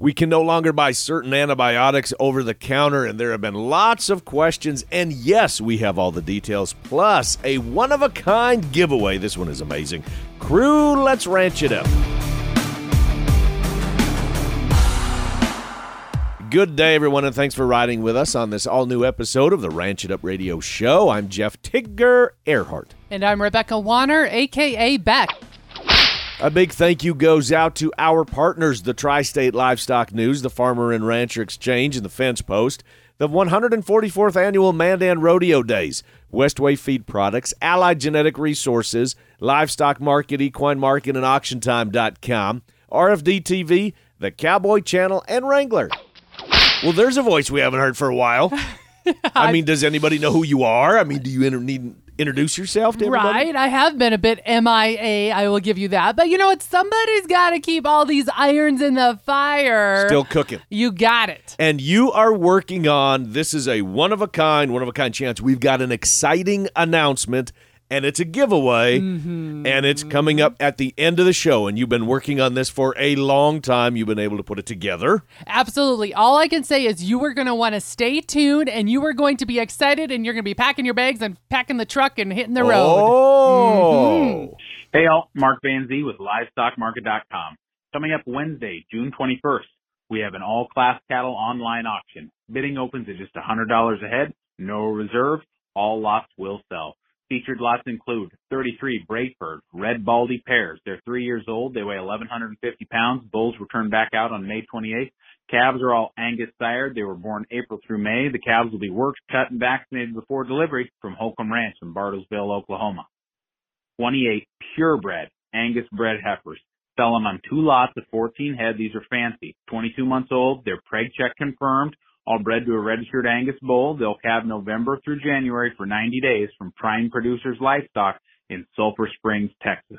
We can no longer buy certain antibiotics over the counter, and there have been lots of questions. And yes, we have all the details, plus a one of a kind giveaway. This one is amazing. Crew, let's ranch it up. Good day, everyone, and thanks for riding with us on this all new episode of the Ranch It Up Radio Show. I'm Jeff Tigger Erhardt. And I'm Rebecca Wanner, aka Bec. A big thank you goes out to our partners, the Tri State Livestock News, the Farmer and Rancher Exchange, and the Fence Post, the 144th Annual Mandan Rodeo Days, Westway Feed Products, Allied Genetic Resources, Livestock Market, Equine Market, and AuctionTime.com, RFD TV, the Cowboy Channel, and Wrangler. Well, there's a voice we haven't heard for a while. I mean, does anybody know who you are? I mean, do you inter- need introduce yourself to everybody? Right, I have been a bit MIA. I will give you that, but you know what? Somebody's got to keep all these irons in the fire. Still cooking. You got it. And you are working on this is a one of a kind, one of a kind chance. We've got an exciting announcement and it's a giveaway Mm-hmm. and it's coming up at the end of the show and you've been working on this for a long time. You've been able to put it together. Absolutely. All I can say is you are going to want to stay tuned and you are going to be excited and you're going to be packing your bags and packing the truck and hitting the road. Oh. Hey all, Mark Van Zee with LivestockMarket.com. Coming up Wednesday, June 21st, we have an all-class cattle online auction. Bidding opens at just $100 a head, no reserve, all lots will sell. Featured lots include 33 Braford Red Baldy pairs. They're three years old. They weigh 1,150 pounds. Bulls were back out on May 28th. Calves are all Angus sired. They were born April through May. The calves will be worked, cut, and vaccinated before delivery from Holcomb Ranch in Bartlesville, Oklahoma. 28 purebred Angus bred heifers. Selling on two lots of 14 head. These are fancy. 22 months old. They're preg check confirmed. All bred to a registered Angus bull. They'll calve November through January for 90 days from Prime Producers Livestock in Sulphur Springs, Texas.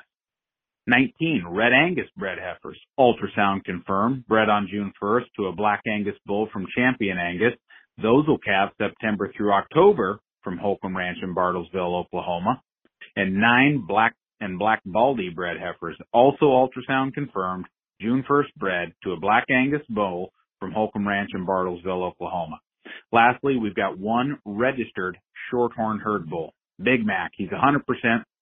19 Red Angus bred heifers. Ultrasound confirmed. Bred on June 1st to a Black Angus bull from Champion Angus. Those will calve September through October from Holcomb Ranch in Bartlesville, Oklahoma and nine black and black baldy bred heifers, also ultrasound confirmed, June 1st bred to a black Angus bull from Holcomb Ranch in Bartlesville, Oklahoma. Lastly, we've got one registered shorthorn herd bull, Big Mac. He's 100%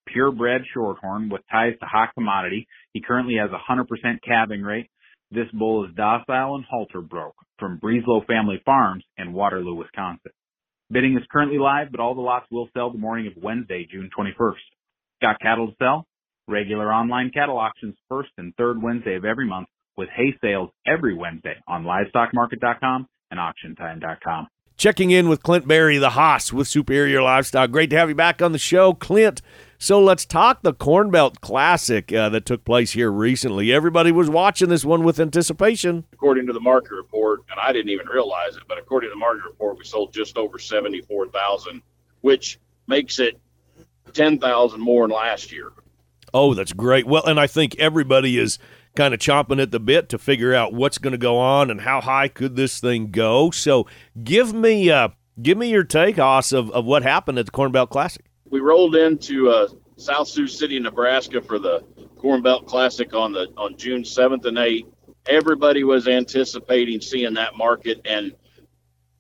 purebred shorthorn with ties to high commodity. He currently has a 100% calving rate. This bull is docile and halter broke from Breeslow Family Farms in Waterloo, Wisconsin. Bidding is currently live, but all the lots will sell the morning of Wednesday, June 21st. Got cattle to sell? Regular online cattle auctions first and third Wednesday of every month with hay sales every Wednesday on livestockmarket.com and auctiontime.com. Checking in with Clint Berry, the Haas with Superior Livestock. Great to have you back on the show, Clint. So let's talk the Corn Belt Classic uh, that took place here recently. Everybody was watching this one with anticipation. according to the market report, and I didn't even realize it, but according to the market report, we sold just over 74,000, which makes it 10,000 more than last year. Oh, that's great. Well, and I think everybody is kind of chomping at the bit to figure out what's going to go on and how high could this thing go. So, give me uh, give me your take, Haas, of, of what happened at the Corn Belt Classic. We rolled into uh, South Sioux City, Nebraska for the Corn Belt Classic on the on June 7th and 8th. Everybody was anticipating seeing that market and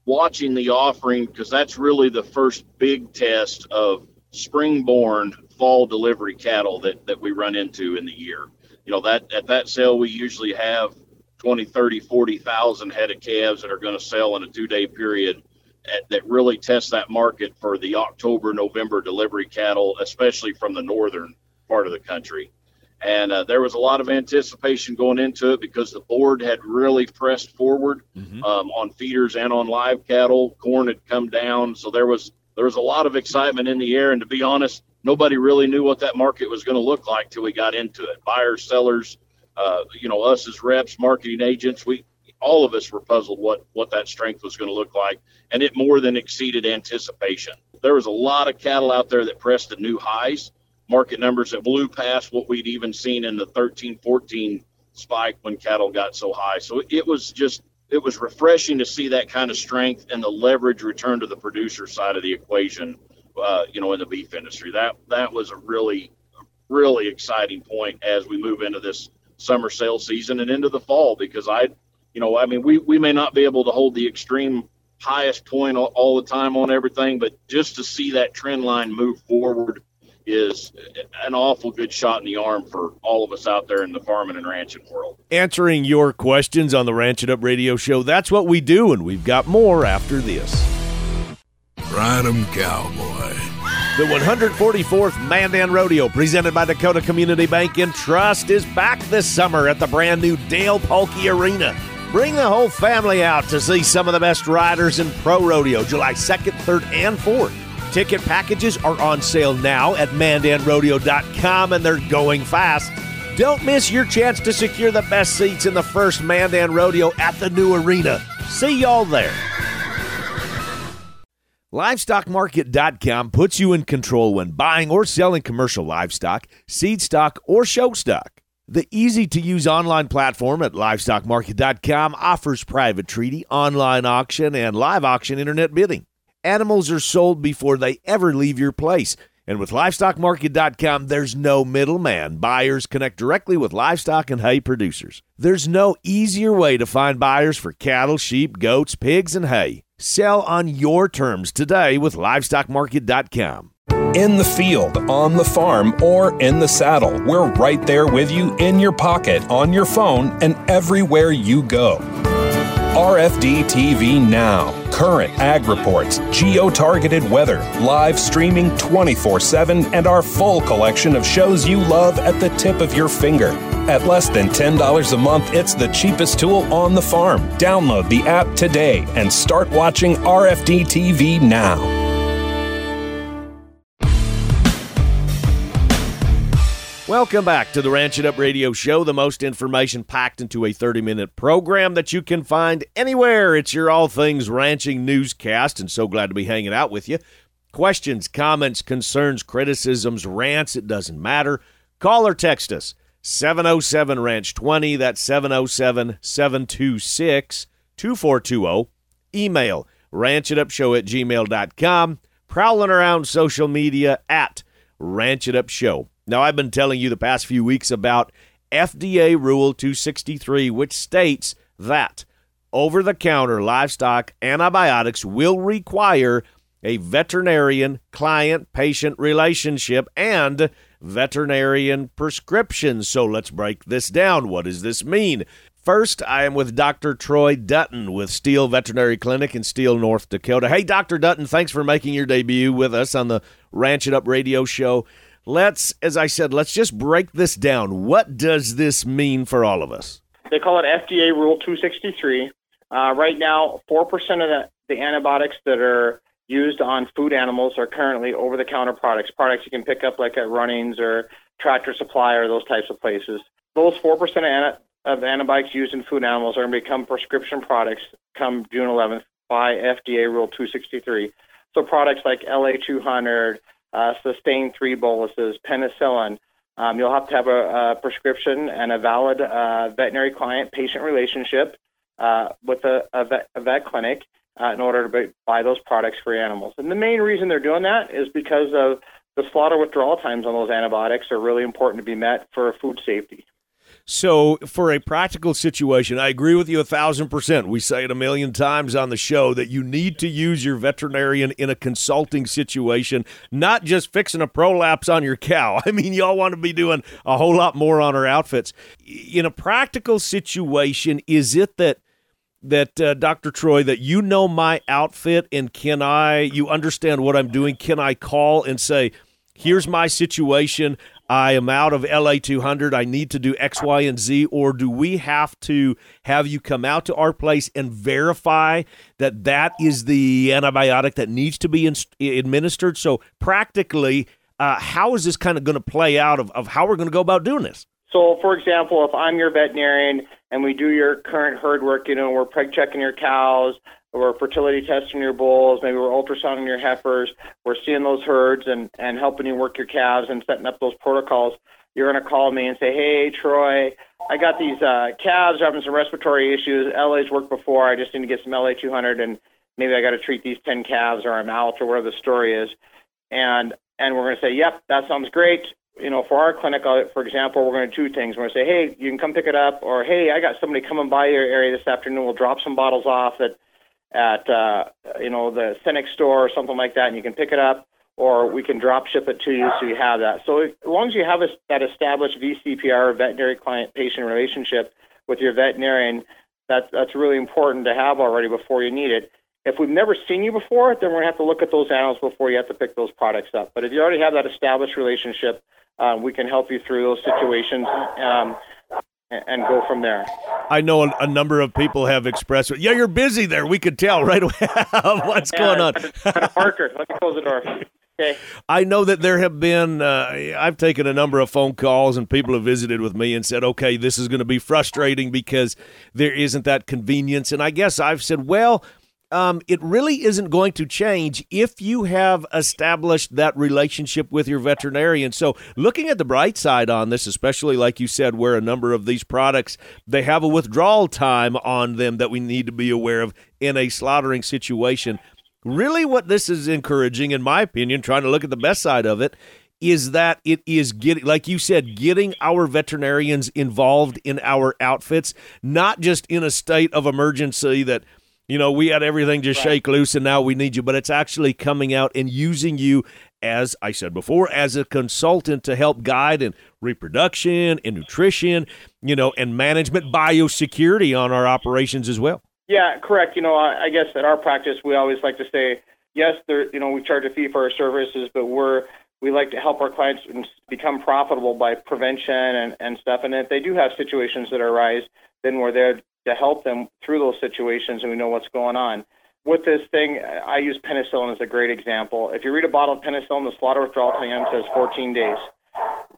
watching the offering because that's really the first big test of spring-born fall delivery cattle that, that we run into in the year. You know, that at that sale, we usually have 20, 30, 40,000 head of calves that are going to sell in a two day period at, that really test that market for the October, November delivery cattle, especially from the northern part of the country. And uh, there was a lot of anticipation going into it because the board had really pressed forward Mhm. um, on feeders and on live cattle. Corn had come down, so there was there was a lot of excitement in the air. And to be honest, nobody really knew what that market was going to look like till we got into it. Buyers, sellers, uh, you know, us as reps, marketing agents, we all of us were puzzled what what that strength was going to look like, and it more than exceeded anticipation. There was a lot of cattle out there that pressed to new highs, market numbers that blew past what we'd even seen in the 13, 14 spike when cattle got so high. So it was just it was refreshing to see that kind of strength and the leverage return to the producer side of the equation. Uh, you know, in the beef industry, that that was a really really exciting point as we move into this summer sale season and into the fall because I you know, I mean, we, we may not be able to hold the extreme highest point all, all the time on everything, but just to see that trend line move forward is an awful good shot in the arm for all of us out there in the farming and ranching world. Answering your questions on the Ranch It Up radio show. That's what we do, and we've got more after this. Ride 'em, cowboy. The 144th Mandan Rodeo, presented by Dakota Community Bank and Trust, is back this summer at the brand new Dale Pulkey Arena. Bring the whole family out to see some of the best riders in pro rodeo July 2nd, 3rd, and 4th. Ticket packages are on sale now at mandanrodeo.com and they're going fast. Don't miss your chance to secure the best seats in the first Mandan Rodeo at the new arena. See y'all there. LivestockMarket.com puts you in control when buying or selling commercial livestock, seed stock, or show stock. The easy to use online platform at LivestockMarket.com offers private treaty, online auction, and live auction internet bidding. Animals are sold before they ever leave your place. And with LivestockMarket.com, there's no middleman. Buyers connect directly with livestock and hay producers. There's no easier way to find buyers for cattle, sheep, goats, pigs, and hay. Sell on your terms today with LivestockMarket.com. In the field, on the farm, or in the saddle, we're right there with you in your pocket, on your phone, and everywhere you go. RFD TV Now. Current ag reports, geo targeted weather, live streaming 24 7, and our full collection of shows you love at the tip of your finger. At less than $10 a month, it's the cheapest tool on the farm. Download the app today and start watching RFD TV now. Welcome back to the Ranch It Up Radio Show, the most information packed into a 30 minute program that you can find anywhere. It's your all things ranching newscast, and so glad to be hanging out with you. Questions, comments, concerns, criticisms, rants, it doesn't matter. Call or text us 707 Ranch 20. That's 707 726 2420. Email ranchitupshow at gmail.com. Prowling around social media at Ranch It Up Show. Now, I've been telling you the past few weeks about FDA Rule 263, which states that over the counter livestock antibiotics will require a veterinarian client patient relationship and veterinarian prescription. So let's break this down. What does this mean? First, I am with Dr. Troy Dutton with Steele Veterinary Clinic in Steele, North Dakota. Hey, Dr. Dutton, thanks for making your debut with us on the Ranch It Up radio show let's, as I said, let's just break this down. What does this mean for all of us? They call it FDA Rule 263. Uh, right now, 4% of the, the antibiotics that are used on food animals are currently over the counter products, products you can pick up like at Runnings or Tractor Supply or those types of places. Those 4% of antibiotics used in food animals are going to become prescription products come June 11th by FDA Rule 263. So products like LA200, uh, Sustain 3 boluses, penicillin. Um, you'll have to have a, a prescription and a valid uh, veterinary client patient relationship uh, with a, a, vet, a, vet, clinic uh, in order to buy those products for animals. And the main reason they're doing that is because of the slaughter withdrawal times on those antibiotics are really important to be met for food safety. So, for a practical situation, I agree with you a thousand percent. We say it a million times on the show that you need to use your veterinarian in a consulting situation, not just fixing a prolapse on your cow. I mean, y'all want to be doing a whole lot more on our outfits. In a practical situation, is it that that uh, Dr. Troy that you know my outfit and can I you understand what I'm doing? Can I call and say, "Here's my situation. I am out of LA 200. I need to do X, Y, and Z? Or do we have to have you come out to our place and verify that that is the antibiotic that needs to be in, administered? So, practically, uh, how is this kind of going to play out of, of how we're going to go about doing this? So, for example, if I'm your veterinarian and we do your current herd work, you know, we're preg checking your cows, we're fertility testing your bulls, maybe we're ultrasounding your heifers, we're seeing those herds and, and helping you work your calves and setting up those protocols, you're going to call me and say, hey, Troy, I got these uh, calves having some respiratory issues. LA's worked before. I just need to get some LA 200 and maybe I got to treat these 10 calves or I'm out or whatever the story is. And, and we're going to say, yep, that sounds great. You know, for our clinic, uh, for example, we're going to do things. We're going to say, hey, you can come pick it up, or hey, I got somebody coming by your area this afternoon. We'll drop some bottles off at, at uh, you know, the Cenex store or something like that, and you can pick it up, or we can drop ship it to you so you have that. So if, as long as you have a, that established VCPR, veterinary client-patient relationship with your veterinarian, that's that's really important to have already before you need it. If we've never seen you before, then we're going to have to look at those animals before you have to pick those products up. But if you already have that established relationship, uh, we can help you through those situations um, and go from there. I know a, a, number of people have expressed, yeah, you're busy there. We could tell right away what's yeah, going on. Parker, let me close the door. Okay. I know that there have been, uh, I've taken a number of phone calls and people have visited with me and said, okay, this is going to be frustrating because there isn't that convenience. And I guess I've said, well, um, it really isn't going to change if you have established that relationship with your veterinarian. So, looking at the bright side on this, especially like you said, where a number of these products they have a withdrawal time on them that we need to be aware of in a slaughtering situation. Really, what this is encouraging, in my opinion, trying to look at the best side of it, is that it is getting, like you said, getting our veterinarians involved in our outfits, not just in a state of emergency that you know, we had everything just right. shake loose and now we need you, but it's actually coming out and using you as I said before, as a consultant to help guide in reproduction and nutrition, you know, and management biosecurity on our operations as well. Yeah, correct. You know, I, I guess at our practice, we always like to say, yes, there, you know, we charge a fee for our services, but we're we like to help our clients become profitable by prevention and, and stuff. And if they do have situations that arise, then we're there to help them through those situations and we know what's going on. With this thing, I use penicillin as a great example. If you read a bottle of penicillin, the slaughter withdrawal time says 14 days.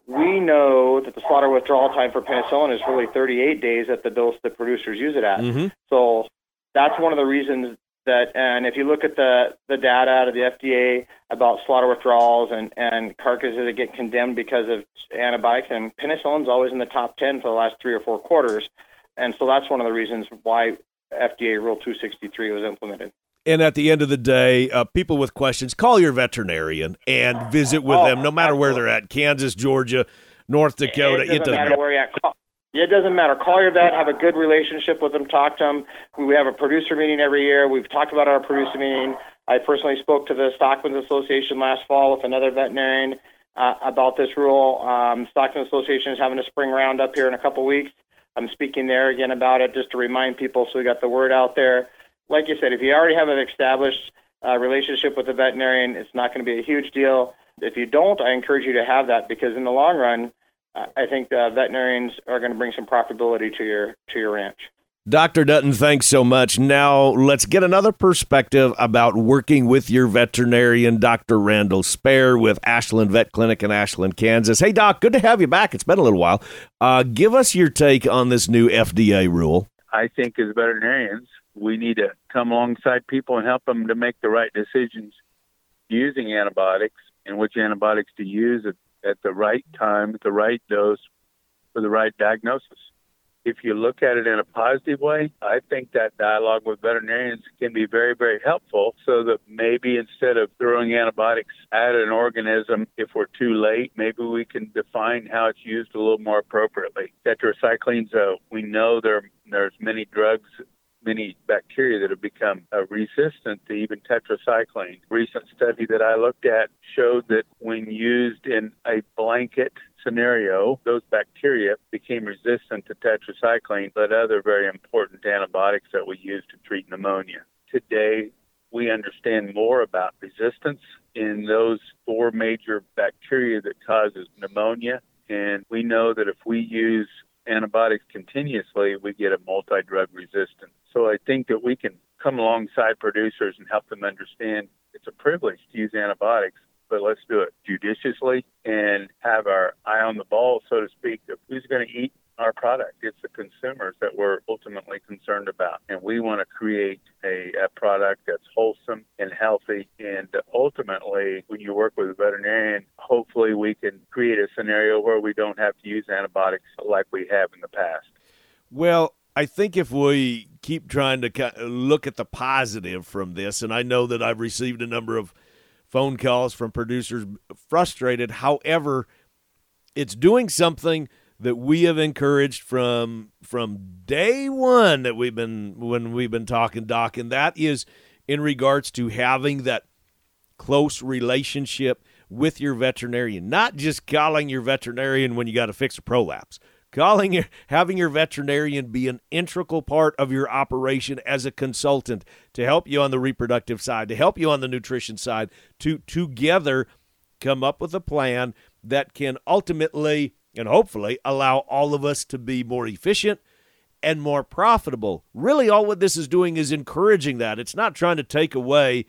We know that the slaughter withdrawal time for penicillin is really 38 days at the dose that producers use it at. Mm-hmm. So that's one of the reasons that, and if you look at the, the data out of the FDA about slaughter withdrawals and, and carcasses that get condemned because of antibiotics, and penicillin's always in the top 10 for the last three or four quarters. And so that's one of the reasons why FDA Rule 263 was implemented. And at the end of the day, uh, people with questions, call your veterinarian and visit with oh, them, no matter absolutely. where they're at Kansas, Georgia, North Dakota. It doesn't, it doesn't matter where you're at. Call, it doesn't matter. Call your vet, have a good relationship with them, talk to them. We have a producer meeting every year. We've talked about our producer meeting. I personally spoke to the Stockman's Association last fall with another veterinarian uh, about this rule. Um, Stockman Association is having a spring roundup here in a couple weeks. I'm speaking there again about it just to remind people so we got the word out there. Like you said, if you already have an established uh, relationship with a veterinarian, it's not going to be a huge deal. If you don't, I encourage you to have that because in the long run, I think uh, veterinarians are going to bring some profitability to your to your ranch. Dr. Dutton, thanks so much. Now, let's get another perspective about working with your veterinarian, Dr. Randall Spare, with Ashland Vet Clinic in Ashland, Kansas. Hey, Doc, good to have you back. It's been a little while. Uh, give us your take on this new FDA rule. I think as veterinarians, we need to come alongside people and help them to make the right decisions using antibiotics and which antibiotics to use at, at the right time, at the right dose, for the right diagnosis if you look at it in a positive way, I think that dialogue with veterinarians can be very, very helpful so that maybe instead of throwing antibiotics at an organism, if we're too late, maybe we can define how it's used a little more appropriately. Tetracyclines, uh, we know there, there's many drugs many bacteria that have become uh, resistant to even tetracycline. Recent study that I looked at showed that when used in a blanket scenario, those bacteria became resistant to tetracycline, but other very important antibiotics that we use to treat pneumonia. Today, we understand more about resistance in those four major bacteria that causes pneumonia. And we know that if we use antibiotics continuously, we get a multi drug resistance. So I think that we can come alongside producers and help them understand it's a privilege to use antibiotics, but let's do it judiciously and have our eye on the ball, so to speak, of who's going to eat our product. It's the consumers that we're ultimately concerned about. And we want to create a, a, product that's wholesome and healthy. And ultimately, when you work with a veterinarian, hopefully we can create a scenario where we don't have to use antibiotics like we have in the past. Well, I think if we keep trying to look at the positive from this, and I know that I've received a number of phone calls from producers frustrated. However, it's doing something that we have encouraged from from day one that we've been when we've been talking doc and that is in regards to having that close relationship with your veterinarian not just calling your veterinarian when you got to fix a prolapse calling your having your veterinarian be an integral part of your operation as a consultant to help you on the reproductive side to help you on the nutrition side to together come up with a plan that can ultimately and hopefully allow all of us to be more efficient and more profitable. Really, all what this is doing is encouraging that. It's not trying to take away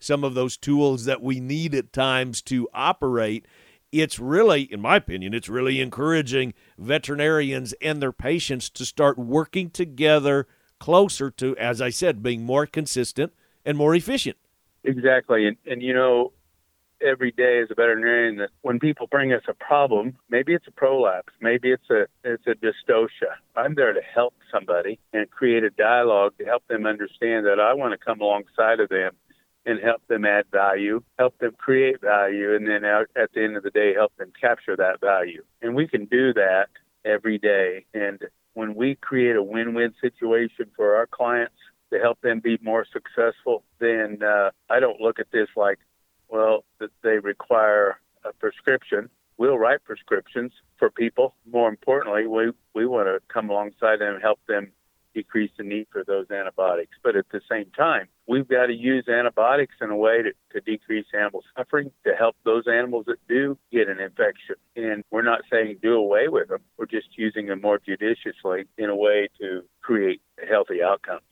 some of those tools that we need at times to operate. It's really, in my opinion, it's really encouraging veterinarians and their patients to start working together closer to, as I said, being more consistent and more efficient. Exactly. And, and you know, every day as a veterinarian that when people bring us a problem, maybe it's a prolapse, maybe it's a it's a dystocia. I'm there to help somebody and create a dialogue to help them understand that I want to come alongside of them and help them add value, help them create value, and then at the end of the day help them capture that value. And we can do that every day. And when we create a win-win situation for our clients to help them be more successful, then uh, I don't look at this like well, that they require a prescription. We'll write prescriptions for people. More importantly, we, we want to come alongside them and help them decrease the need for those antibiotics. But at the same time, we've got to use antibiotics in a way to, to decrease animal suffering, to help those animals that do get an infection. And we're not saying do away with them. We're just using them more judiciously in a way to create healthy outcomes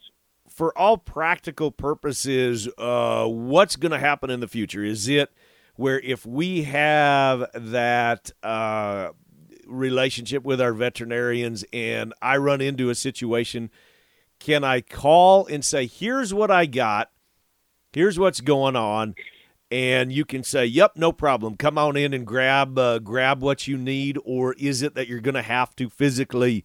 for all practical purposes, uh, what's going to happen in the future? Is it where if we have that uh, relationship with our veterinarians and I run into a situation, can I call and say, here's what I got, here's what's going on? And you can say, "Yep, no problem. Come on in and grab uh, grab what you need." Or is it that you're going to have to physically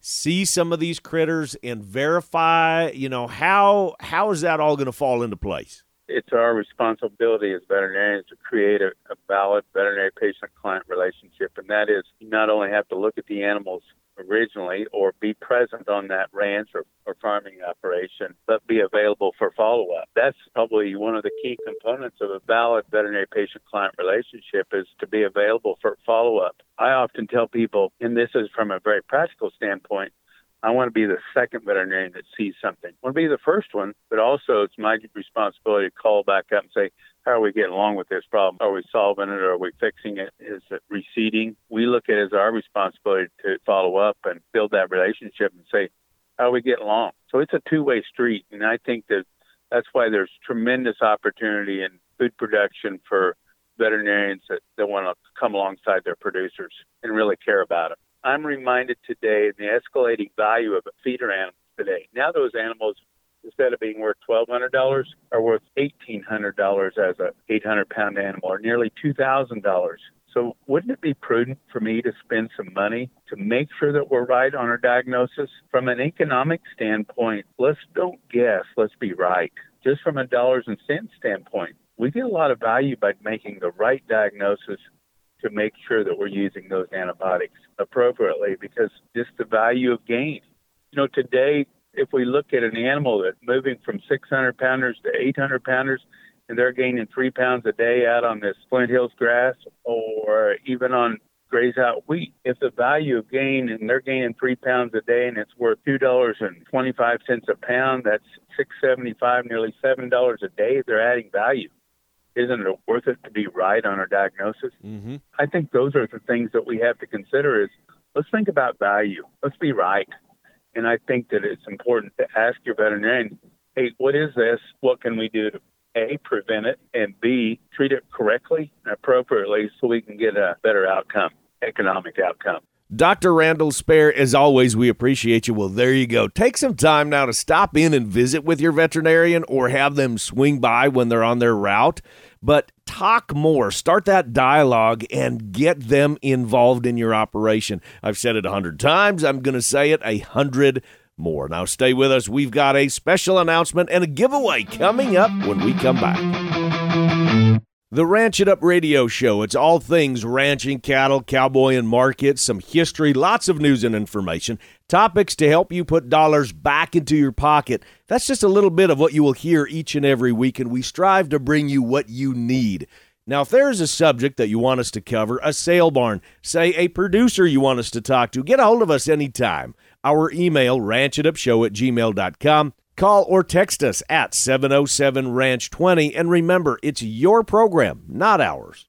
see some of these critters and verify you know how how is that all going to fall into place it's our responsibility as veterinarians to create a, a valid veterinary patient client relationship and that is you not only have to look at the animals originally or be present on that ranch or, or farming operation, but be available for follow up. That's probably one of the key components of a valid veterinary patient client relationship is to be available for follow up. I often tell people, and this is from a very practical standpoint, I want to be the second veterinarian that sees something. I want to be the first one, but also it's my responsibility to call back up and say, how are we getting along with this problem? Are we solving it? Or are we fixing it? Is it receding? We look at it as our responsibility to follow up and build that relationship and say, how are we getting along? So it's a two-way street, and I think that that's why there's tremendous opportunity in food production for veterinarians that, that want to come alongside their producers and really care about it. I'm reminded today of the escalating value of feeder animals today. Now those animals instead of being worth $1,200, are worth $1,800 as a 800 pound animal, or nearly $2,000. So, wouldn't it be prudent for me to spend some money to make sure that we're right on our diagnosis? From an economic standpoint, let's don't guess, let's be right. Just from a dollars and cents standpoint, we get a lot of value by making the right diagnosis to make sure that we're using those antibiotics appropriately because just the value of gain. You know, today if we look at an animal that's moving from 600 pounders to 800 pounders, and they're gaining three pounds a day out on this Flint Hills grass or even on graze out wheat. If the value of gain and they're gaining three pounds a day and it's worth two dollars and twenty five cents a pound, that's six seventy five, nearly seven dollars a day. They're adding value. Isn't it worth it to be right on our diagnosis? Mm-hmm. I think those are the things that we have to consider. Is let's think about value. Let's be right. And I think that it's important to ask your veterinarian, hey, what is this? What can we do to A, prevent it, and B, treat it correctly and appropriately so we can get a better outcome, economic outcome. Dr. Randall Spare, as always, we appreciate you. Well, there you go. Take some time now to stop in and visit with your veterinarian or have them swing by when they're on their route but talk more, start that dialogue, and get them involved in your operation. I've said it a hundred times. I'm going to say it a hundred more. Now, stay with us. We've got a special announcement and a giveaway coming up when we come back. The Ranch It Up radio show. It's all things ranching, cattle, cowboy, and markets, some history, lots of news and information, topics to help you put dollars back into your pocket. That's just a little bit of what you will hear each and every week, and we strive to bring you what you need. Now, if there's a subject that you want us to cover, a sale barn, say a producer you want us to talk to, get a hold of us anytime. Our email, ranchitupshow at gmail.com. Call or text us at 707 Ranch 20. And remember, it's your program, not ours.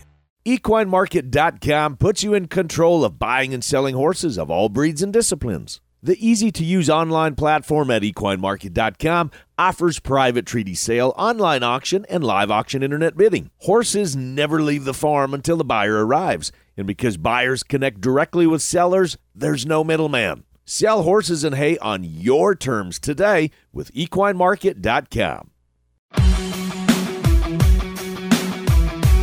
EquineMarket.com puts you in control of buying and selling horses of all breeds and disciplines. The easy to use online platform at equinemarket.com offers private treaty sale, online auction, and live auction internet bidding. Horses never leave the farm until the buyer arrives, and because buyers connect directly with sellers, there's no middleman. Sell horses and hay on your terms today with equinemarket.com.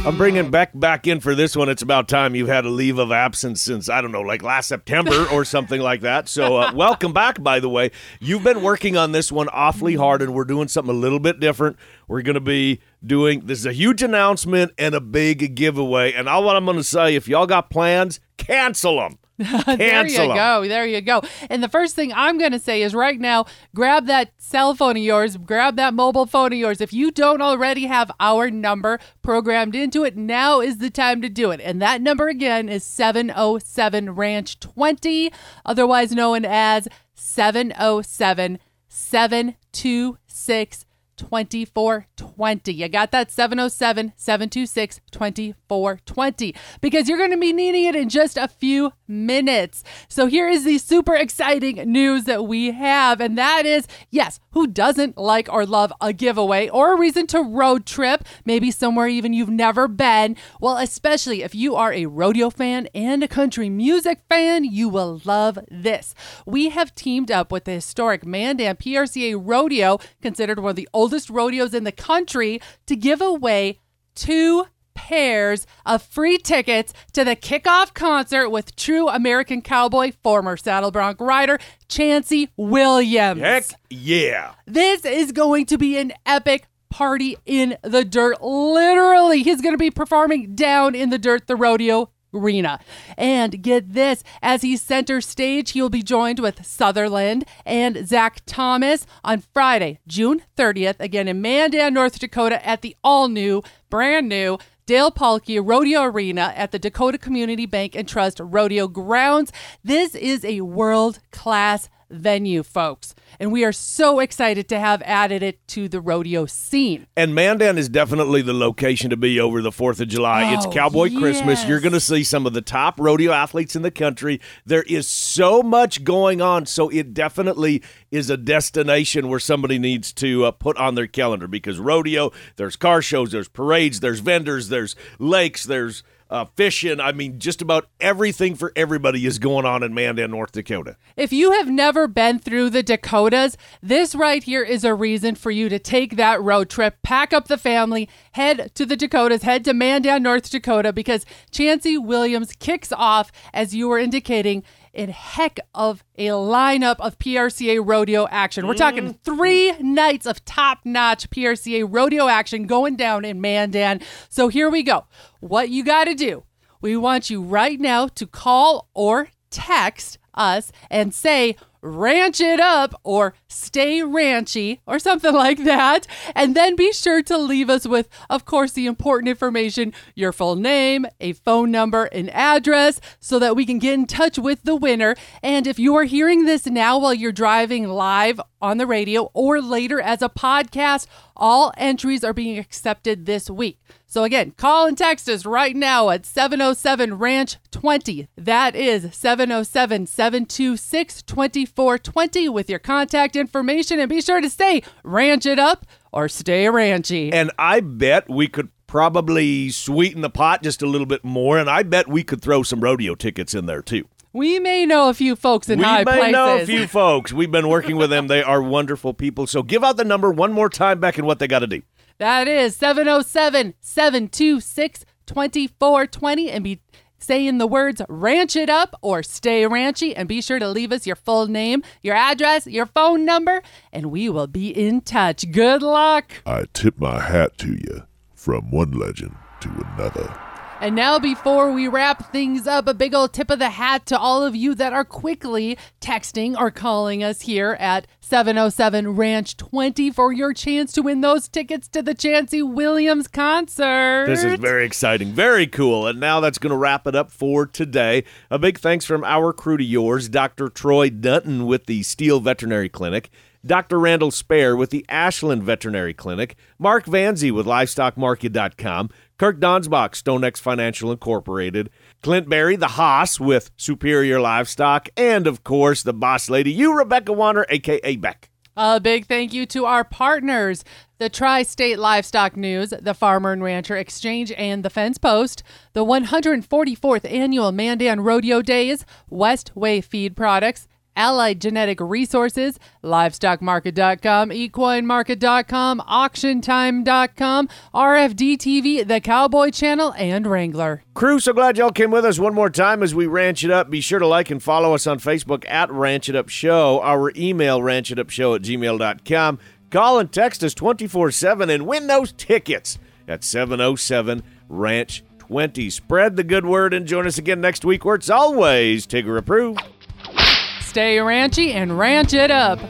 I'm bringing Bec back in for this one. It's about time you've had a leave of absence since, I don't know, like last September or something like that. So, uh, welcome back, by the way. You've been working on this one awfully hard, and we're doing something a little bit different. We're going to be doing this is a huge announcement and a big giveaway. And all what I'm going to say if y'all got plans, cancel them. there you Cancel 'em. go. There you go. And the first thing I'm going to say is right now, grab that cell phone of yours, grab that mobile phone of yours. If you don't already have our number programmed into it, now is the time to do it. And that number again is 707 Ranch 20, otherwise known as 707 726 2420. You got that 707 726 2420 because you're going to be needing it in just a few minutes. So here is the super exciting news that we have, and that is yes, who doesn't like or love a giveaway or a reason to road trip, maybe somewhere even you've never been? Well, especially if you are a rodeo fan and a country music fan, you will love this. We have teamed up with the historic Mandan PRCA Rodeo, considered one of the oldest rodeos in the country, to give away two pairs of free tickets to the kickoff concert with true American cowboy, former saddle bronc rider, Chancey Williams. Heck yeah. This is going to be an epic party in the dirt. Literally, he's going to be performing down in the dirt, the rodeo arena. And get this, as he's center stage, he'll be joined with Sutherland and Zach Thomas on Friday, June 30th, again in Mandan, North Dakota at the all new, brand new Dale Paulke Rodeo Arena at the Dakota Community Bank and Trust Rodeo Grounds. This is a world class venue, folks. And we are so excited to have added it to the rodeo scene. And Mandan is definitely the location to be over the 4th of July. it's Oh, Cowboy Christmas. You're going to see some of the top rodeo athletes in the country. There is so much going on. So it definitely is a destination where somebody needs to uh, put on their calendar because rodeo, there's car shows, there's parades, there's vendors, there's lakes, there's uh, fishing. I mean, just about everything for everybody is going on in Mandan, North Dakota. If you have never been through the Dakotas, this right here is a reason for you to take that road trip, pack up the family, head to the Dakotas, head to Mandan, North Dakota, because Chancey Williams kicks off, as you were indicating, in heck of a lineup of PRCA rodeo action. We're talking mm-hmm. three nights of top notch PRCA rodeo action going down in Mandan. So here we go. What you got to do we want you right now to call or text us and say, ranch it up or stay ranchy or something like that. And then be sure to leave us with, of course, the important information your full name, a phone number, an address, so that we can get in touch with the winner. And if you are hearing this now while you're driving live on the radio or later as a podcast, all entries are being accepted this week. So again, call and text us right now at 707 Ranch 20. That is 707 726 2420 with your contact information. And be sure to say ranch it up or stay ranchy. And I bet we could probably sweeten the pot just a little bit more, and I bet we could throw some rodeo tickets in there too. We may know a few folks in we high places. We may know a few folks. We've been working with them. They are wonderful people. So give out the number one more time, Bec, and what they got to do. That is 707 726 2420 and be saying the words ranch it up or stay ranchy and be sure to leave us your full name, your address, your phone number, and we will be in touch. Good luck. I tip my hat to you from one legend to another. And now, before we wrap things up, a big old tip of the hat to all of you that are quickly texting or calling us here at 707 Ranch 20 for your chance to win those tickets to the Chancey Williams concert. This is very exciting, very cool. And now that's going to wrap it up for today. A big thanks from our crew to yours, Dr. Troy Dutton with the Steele Veterinary Clinic. Dr. Randall Spare with the Ashland Veterinary Clinic, Mark Vanzi with LivestockMarket.com, Kirk Donsbach, StoneX Financial Incorporated, Clint Berry, the Haas with Superior Livestock, and of course, the boss lady, you, Rebecca Wanner, aka Bec. A big thank you to our partners, the Tri State Livestock News, the Farmer and Rancher Exchange, and the Fence Post, the 144th Annual Mandan Rodeo Days, Westway Feed Products, Allied Genetic Resources, LivestockMarket.com, EquineMarket.com, AuctionTime.com, RFD TV, The Cowboy Channel, and Wrangler. Crew, so glad y'all came with us one more time as we ranch it up. Be sure to like and follow us on Facebook at Ranch It Up Show. Our email, ranchitupshow at gmail.com. Call and text us 24 7 and win those tickets at 707 Ranch 20. Spread the good word and join us again next week where it's always Tigger approved. Stay ranchy and ranch it up.